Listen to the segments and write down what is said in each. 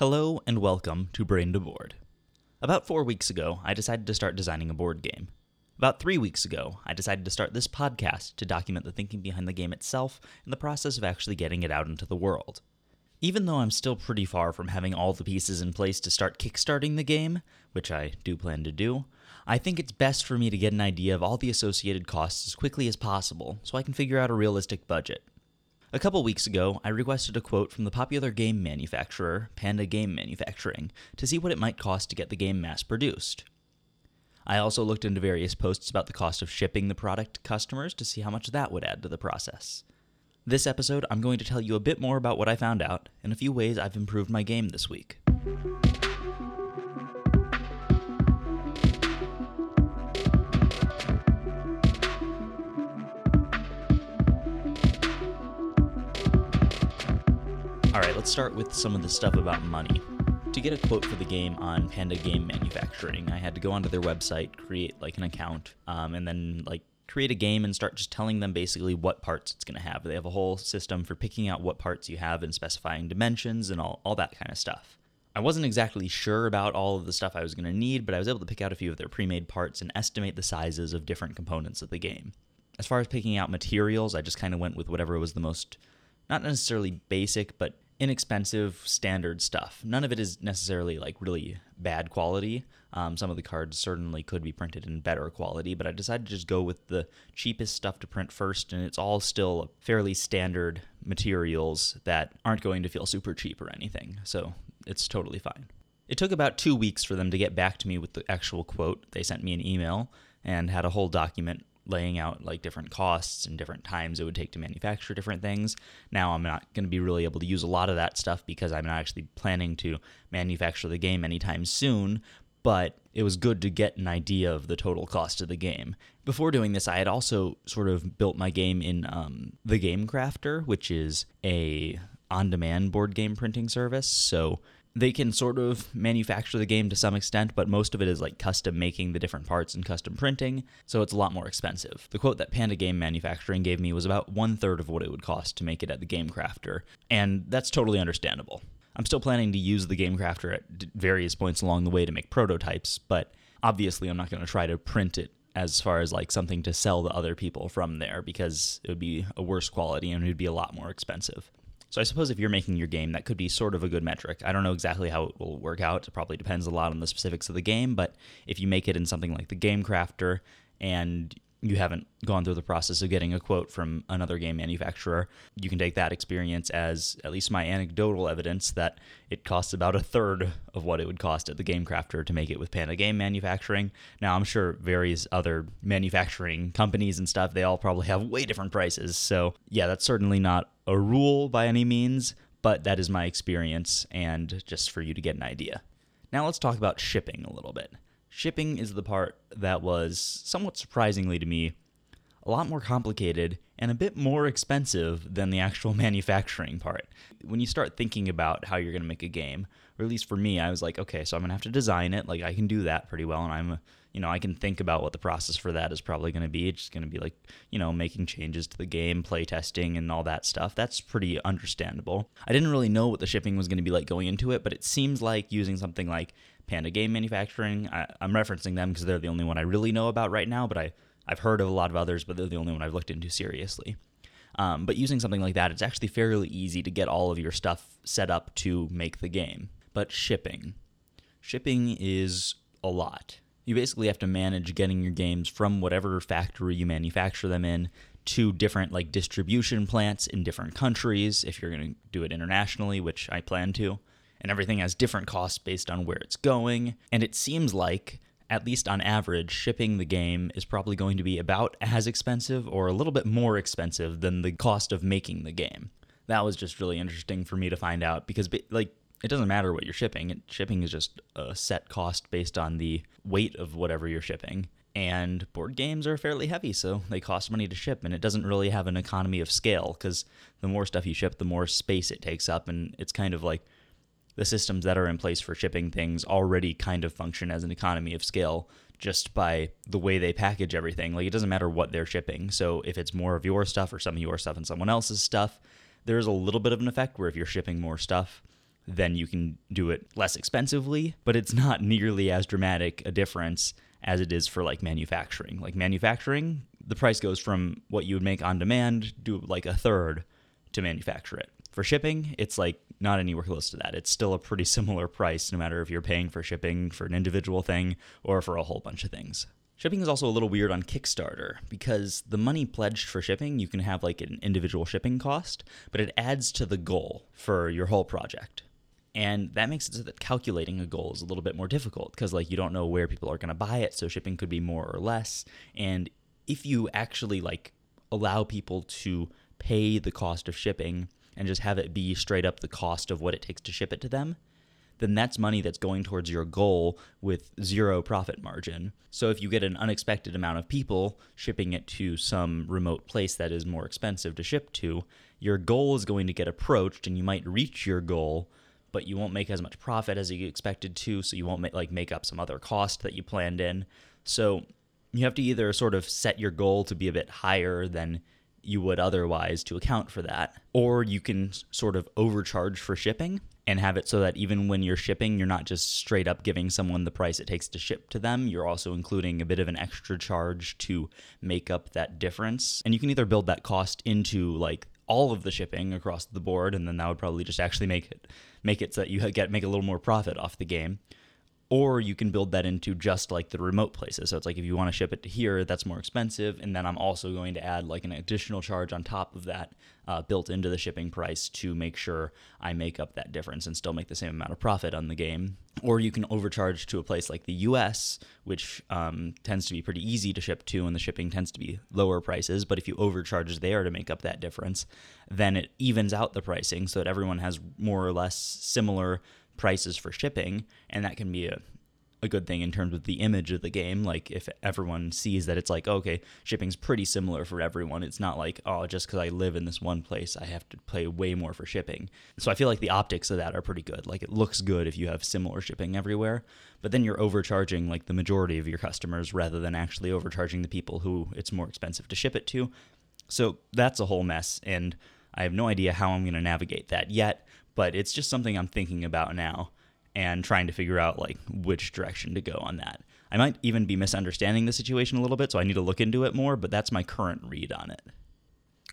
Hello and welcome to Brain to Board. About four weeks ago, I decided to start designing a board game. About three weeks ago, I decided to start this podcast to document the thinking behind the game itself and the process of actually getting it out into the world. Even though I'm still pretty far from having all the pieces in place to start kickstarting the game, which I do plan to do, I think it's best for me to get an idea of all the associated costs as quickly as possible so I can figure out a realistic budget. A couple weeks ago, I requested a quote from the popular game manufacturer, Panda Game Manufacturing, to see what it might cost to get the game mass produced. I also looked into various posts about the cost of shipping the product to customers to see how much that would add to the process. This episode, I'm going to tell you a bit more about what I found out and a few ways I've improved my game this week. Alright, let's start with some of the stuff about money. To get a quote for the game on Panda Game Manufacturing, I had to go onto their website, create like an account, um, and then like create a game and start just telling them basically what parts it's going to have. They have a whole system for picking out what parts you have and specifying dimensions and all, all that kind of stuff. I wasn't exactly sure about all of the stuff I was going to need, but I was able to pick out a few of their pre made parts and estimate the sizes of different components of the game. As far as picking out materials, I just kind of went with whatever was the most, not necessarily basic, but inexpensive standard stuff. None of it is necessarily like really bad quality. Um, some of the cards certainly could be printed in better quality, but I decided to just go with the cheapest stuff to print first, and it's all still fairly standard materials that aren't going to feel super cheap or anything. So it's totally fine. It took about two weeks for them to get back to me with the actual quote. They sent me an email and had a whole document laying out like different costs and different times it would take to manufacture different things. Now I'm not going to be really able to use a lot of that stuff because I'm not actually planning to manufacture the game anytime soon, but it was good to get an idea of the total cost of the game. Before doing this, I had also sort of built my game in um, the Game Crafter, which is a on-demand board game printing service. So they can sort of manufacture the game to some extent, but most of it is like custom making the different parts and custom printing, so it's a lot more expensive. The quote that Panda Game Manufacturing gave me was about one third of what it would cost to make it at the Game Crafter, and that's totally understandable. I'm still planning to use the Game Crafter at various points along the way to make prototypes, but obviously I'm not going to try to print it as far as like something to sell to other people from there because it would be a worse quality and it would be a lot more expensive. So I suppose if you're making your game, that could be sort of a good metric. I don't know exactly how it will work out. It probably depends a lot on the specifics of the game, but if you make it in something like the Game Crafter and you haven't gone through the process of getting a quote from another game manufacturer, you can take that experience as at least my anecdotal evidence that it costs about a third of what it would cost at the Game Crafter to make it with Panda Game Manufacturing. Now, I'm sure various other manufacturing companies and stuff, they all probably have way different prices. So, yeah, that's certainly not a rule by any means, but that is my experience and just for you to get an idea. Now, let's talk about shipping a little bit. Shipping is the part that was, somewhat surprisingly to me, a lot more complicated and a bit more expensive than the actual manufacturing part. When you start thinking about how you're going to make a game, or at least for me, I was like, okay, so I'm going to have to design it. Like, I can do that pretty well, and I'm, you know, I can think about what the process for that is probably going to be. It's going to be like, you know, making changes to the game, play testing, and all that stuff. That's pretty understandable. I didn't really know what the shipping was going to be like going into it, but it seems like using something like Panda Game Manufacturing. I, am referencing them because they're the only one I really know about right now, but I, I've heard of a lot of others, but they're the only one I've looked into seriously. Um, but using something like that, it's actually fairly easy to get all of your stuff set up to make the game. But shipping. Shipping is a lot. You basically have to manage getting your games from whatever factory you manufacture them in to different like distribution plants in different countries if you're going to do it internationally, which I plan to and everything has different costs based on where it's going. And it seems like, at least on average, shipping the game is probably going to be about as expensive or a little bit more expensive than the cost of making the game. That was just really interesting for me to find out because, like, it doesn't matter what you're shipping. shipping is just a set cost based on the weight of whatever you're shipping. And board games are fairly heavy, so they cost money to ship, and it doesn't really have an economy of scale because the more stuff you ship, the more space it takes up, and it's kind of like the systems that are in place for shipping things already kind of function as an economy of scale just by the way they package everything. Like it doesn't matter what they're shipping. So if it's more of your stuff or some of your stuff and someone else's stuff, there's a little bit of an effect where if you're shipping more stuff, then you can do it less expensively, but it's not nearly as dramatic a difference as it is for like manufacturing. Like manufacturing, the price goes from what you would make on demand to like a third to manufacture it. For shipping, it's like not anywhere close to that. It's still a pretty similar price no matter if you're paying for shipping for an individual thing or for a whole bunch of things. Shipping is also a little weird on Kickstarter because the money pledged for shipping, you can have like an individual shipping cost, but it adds to the goal for your whole project. And that makes it so that calculating a goal is a little bit more difficult because like you don't know where people are going to buy it, so shipping could be more or less. And if you actually like allow people to pay the cost of shipping and just have it be straight up the cost of what it takes to ship it to them, then that's money that's going towards your goal with zero profit margin. So if you get an unexpected amount of people shipping it to some remote place that is more expensive to ship to, your goal is going to get approached and you might reach your goal, but you won't make as much profit as you expected to, so you won't make, like make up some other cost that you planned in. So you have to either sort of set your goal to be a bit higher than you would otherwise to account for that, or you can sort of overcharge for shipping and have it so that even when you're shipping, you're not just straight up giving someone the price it takes to ship to them. You're also including a bit of an extra charge to make up that difference. And you can either build that cost into like all of the shipping across the board, and then that would probably just actually make it make it so that you get make a little more profit off the game or you can build that into just like the remote places. So it's like if you want to ship it to here, that's more expensive, and then I'm also going to add like an additional charge on top of that uh, built into the shipping price to make sure I make up that difference and still make the same amount of profit on the game. Or you can overcharge to a place like the U.S., which um, tends to be pretty easy to ship to, and the shipping tends to be lower prices. But if you overcharge there to make up that difference, then it evens out the pricing so that everyone has more or less similar prices for shipping, and that can be a a good thing in terms of the image of the game. Like if everyone sees that it's like, okay, shipping's pretty similar for everyone. It's not like, oh, just because I live in this one place, I have to pay way more for shipping. So I feel like the optics of that are pretty good. Like it looks good if you have similar shipping everywhere, but then you're overcharging like the majority of your customers rather than actually overcharging the people who it's more expensive to ship it to. So that's a whole mess, and I have no idea how I'm going to navigate that yet but it's just something I'm thinking about now and trying to figure out like which direction to go on that. I might even be misunderstanding the situation a little bit, so I need to look into it more, but that's my current read on it.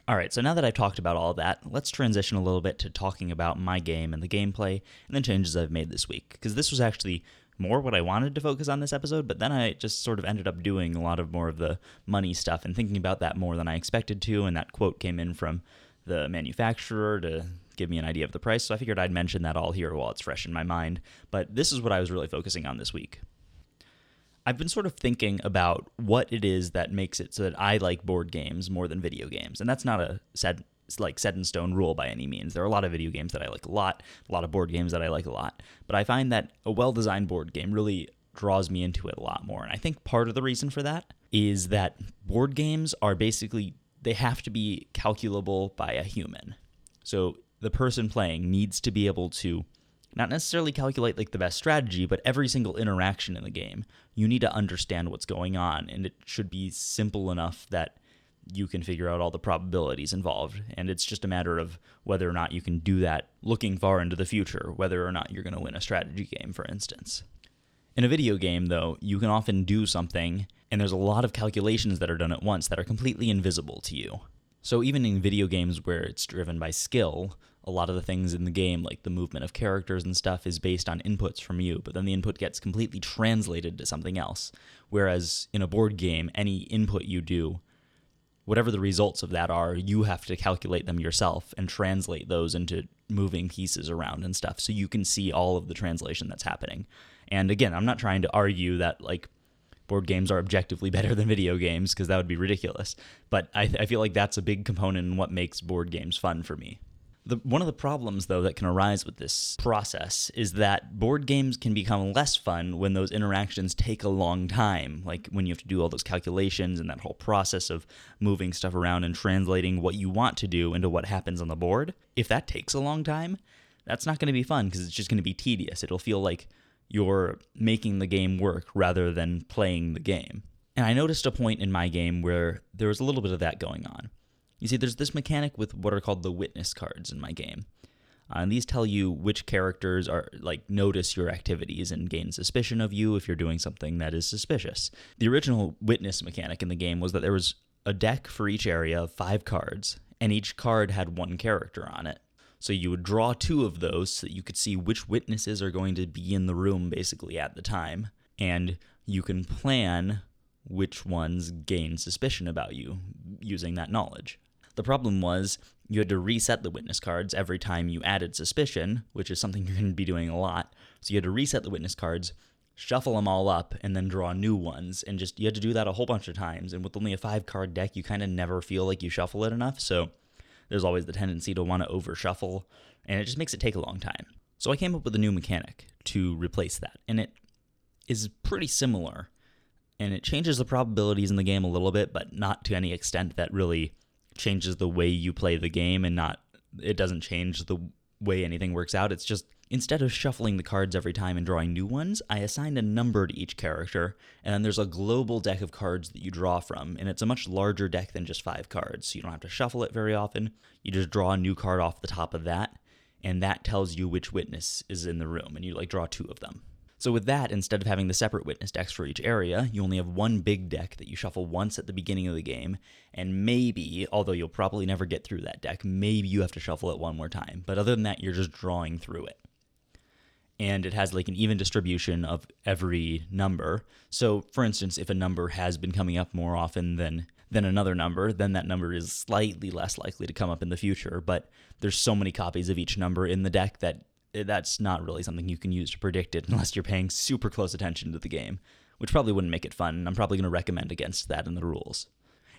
All right, so now that I've talked about all that, let's transition a little bit to talking about my game and the gameplay and the changes I've made this week. Because this was actually more what I wanted to focus on this episode, but then I just sort of ended up doing a lot of more of the money stuff and thinking about that more than I expected to. And that quote came in from the manufacturer to give me an idea of the price. So I figured I'd mention that all here while it's fresh in my mind. But this is what I was really focusing on this week. I've been sort of thinking about what it is that makes it so that I like board games more than video games. And that's not a set like set in stone rule by any means. There are a lot of video games that I like a lot, a lot of board games that I like a lot. But I find that a well-designed board game really draws me into it a lot more. And I think part of the reason for that is that board games are basically they have to be calculable by a human. So the person playing needs to be able to not necessarily calculate like the best strategy, but every single interaction in the game, you need to understand what's going on, and it should be simple enough that you can figure out all the probabilities involved. And it's just a matter of whether or not you can do that looking far into the future, whether or not you're going to win a strategy game, for instance. In a video game, though, you can often do something, and there's a lot of calculations that are done at once that are completely invisible to you. So even in video games where it's driven by skill, a lot of the things in the game, like the movement of characters and stuff, is based on inputs from you, but then the input gets completely translated to something else. Whereas in a board game, any input you do, whatever the results of that are, you have to calculate them yourself and translate those into moving pieces around and stuff so you can see all of the translation that's happening. And again, I'm not trying to argue that like board games are objectively better than video games because that would be ridiculous. But I, I, feel like that's a big component in what makes board games fun for me. The, one of the problems, though, that can arise with this process is that board games can become less fun when those interactions take a long time. Like when you have to do all those calculations and that whole process of moving stuff around and translating what you want to do into what happens on the board. If that takes a long time, that's not going to be fun because it's just going to be tedious. It'll feel like you're making the game work rather than playing the game. And I noticed a point in my game where there was a little bit of that going on. You see, there's this mechanic with what are called the witness cards in my game. Uh, and these tell you which characters are like notice your activities and gain suspicion of you if you're doing something that is suspicious. The original witness mechanic in the game was that there was a deck for each area of five cards, and each card had one character on it. So you would draw two of those so that you could see which witnesses are going to be in the room basically at the time. And you can plan which ones gain suspicion about you using that knowledge. The problem was you had to reset the witness cards every time you added suspicion, which is something you're going to be doing a lot. So you had to reset the witness cards, shuffle them all up, and then draw new ones. And just you had to do that a whole bunch of times. And with only a five card deck, you kind of never feel like you shuffle it enough. So there's always the tendency to want to over shuffle, and it just makes it take a long time. So I came up with a new mechanic to replace that, and it is pretty similar. And it changes the probabilities in the game a little bit, but not to any extent that really changes the way you play the game and not it doesn't change the way anything works out. It's just instead of shuffling the cards every time and drawing new ones, I assigned a number to each character, and then there's a global deck of cards that you draw from, and it's a much larger deck than just five cards, so you don't have to shuffle it very often. You just draw a new card off the top of that, and that tells you which witness is in the room, and you like draw two of them. So with that, instead of having the separate witness decks for each area, you only have one big deck that you shuffle once at the beginning of the game, and maybe, although you'll probably never get through that deck, maybe you have to shuffle it one more time. But other than that, you're just drawing through it. And it has like an even distribution of every number. So, for instance, if a number has been coming up more often than than another number, then that number is slightly less likely to come up in the future. But there's so many copies of each number in the deck that eh, that's not really something you can use to predict it unless you're paying super close attention to the game, which probably wouldn't make it fun, I'm probably going to recommend against that in the rules.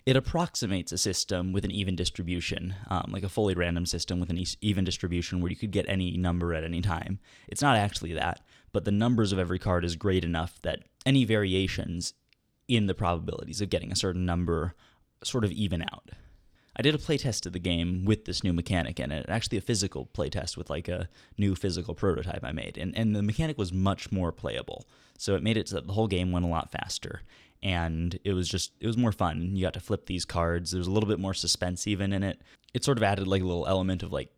It approximates a system with an even distribution, um, like a fully random system with an even distribution where you could get any number at any time. It's not actually that, but the numbers of every card is great enough that any variations in the probabilities of getting a certain number sort of even out. I did a playtest of the game with this new mechanic in it. Actually, a physical playtest with like a new physical prototype I made, and and the mechanic was much more playable. So it made it so that the whole game went a lot faster, and it was just it was more fun. You got to flip these cards. There's a little bit more suspense even in it. It sort of added like a little element of like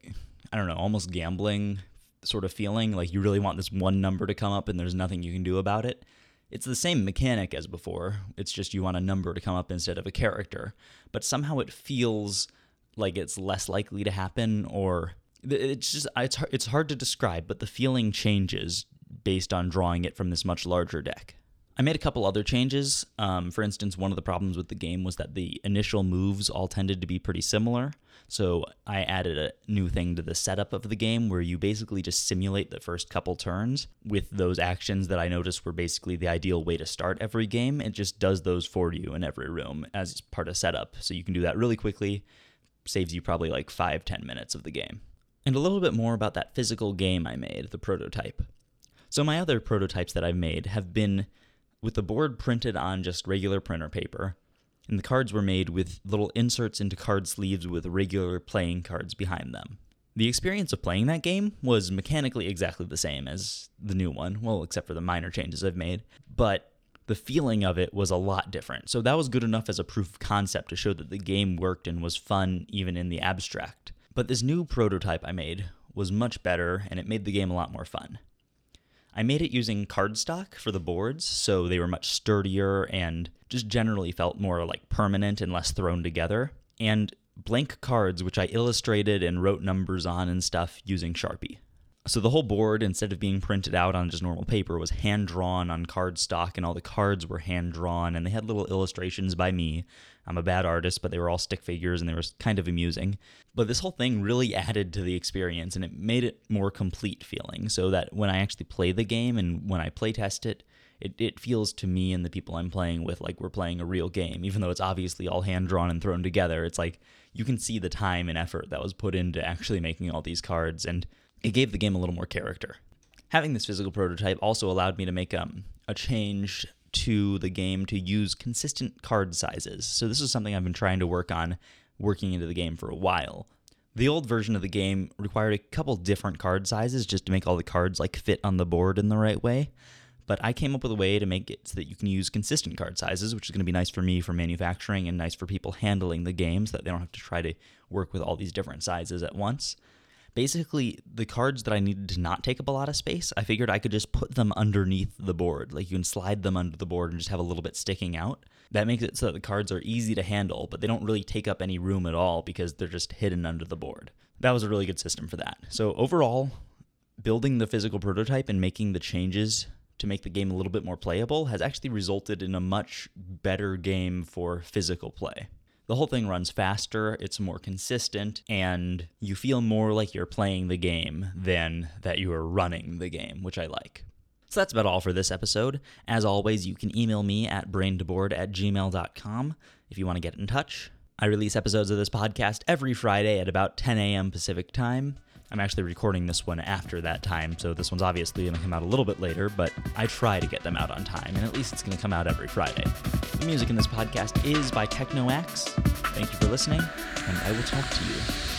I don't know, almost gambling sort of feeling. Like you really want this one number to come up, and there's nothing you can do about it. It's the same mechanic as before. It's just you want a number to come up instead of a character. But somehow it feels like it's less likely to happen or it's just it's it's hard to describe, but the feeling changes based on drawing it from this much larger deck. I made a couple other changes. Um, for instance, one of the problems with the game was that the initial moves all tended to be pretty similar. So I added a new thing to the setup of the game where you basically just simulate the first couple turns with those actions that I noticed were basically the ideal way to start every game. It just does those for you in every room as part of setup. So you can do that really quickly, saves you probably like five, ten minutes of the game. And a little bit more about that physical game I made, the prototype. So my other prototypes that I've made have been with the board printed on just regular printer paper, and the cards were made with little inserts into card sleeves with regular playing cards behind them. The experience of playing that game was mechanically exactly the same as the new one, well, except for the minor changes I've made, but the feeling of it was a lot different. So that was good enough as a proof of concept to show that the game worked and was fun even in the abstract. But this new prototype I made was much better and it made the game a lot more fun. I made it using cardstock for the boards, so they were much sturdier and just generally felt more like permanent and less thrown together. And blank cards, which I illustrated and wrote numbers on and stuff using Sharpie. So the whole board, instead of being printed out on just normal paper, was hand drawn on cardstock, and all the cards were hand drawn, and they had little illustrations by me. I'm a bad artist, but they were all stick figures, and they were kind of amusing. But this whole thing really added to the experience, and it made it more complete feeling, so that when I actually play the game and when I play test it, it, it feels to me and the people I'm playing with like we're playing a real game, even though it's obviously all hand drawn and thrown together. It's like you can see the time and effort that was put into actually making all these cards, and it gave the game a little more character. Having this physical prototype also allowed me to make um, a change to the game to use consistent card sizes. So this is something I've been trying to work on working into the game for a while. The old version of the game required a couple different card sizes just to make all the cards like fit on the board in the right way. But I came up with a way to make it so that you can use consistent card sizes, which is going to be nice for me for manufacturing and nice for people handling the game so that they don't have to try to work with all these different sizes at once. Basically, the cards that I needed to not take up a lot of space, I figured I could just put them underneath the board. Like you can slide them under the board and just have a little bit sticking out. That makes it so that the cards are easy to handle, but they don't really take up any room at all because they're just hidden under the board. That was a really good system for that. So, overall, building the physical prototype and making the changes to make the game a little bit more playable has actually resulted in a much better game for physical play. The whole thing runs faster, it's more consistent, and you feel more like you're playing the game than that you are running the game, which I like. So that's about all for this episode. As always, you can email me at braintoboard at gmail.com if you want to get in touch. I release episodes of this podcast every Friday at about 10 a.m. Pacific time. I'm actually recording this one after that time, so this one's obviously going to come out a little bit later, but I try to get them out on time, and at least it's going to come out every Friday. The music in this podcast is by Technoaxe. Thank you for listening, and I will talk to you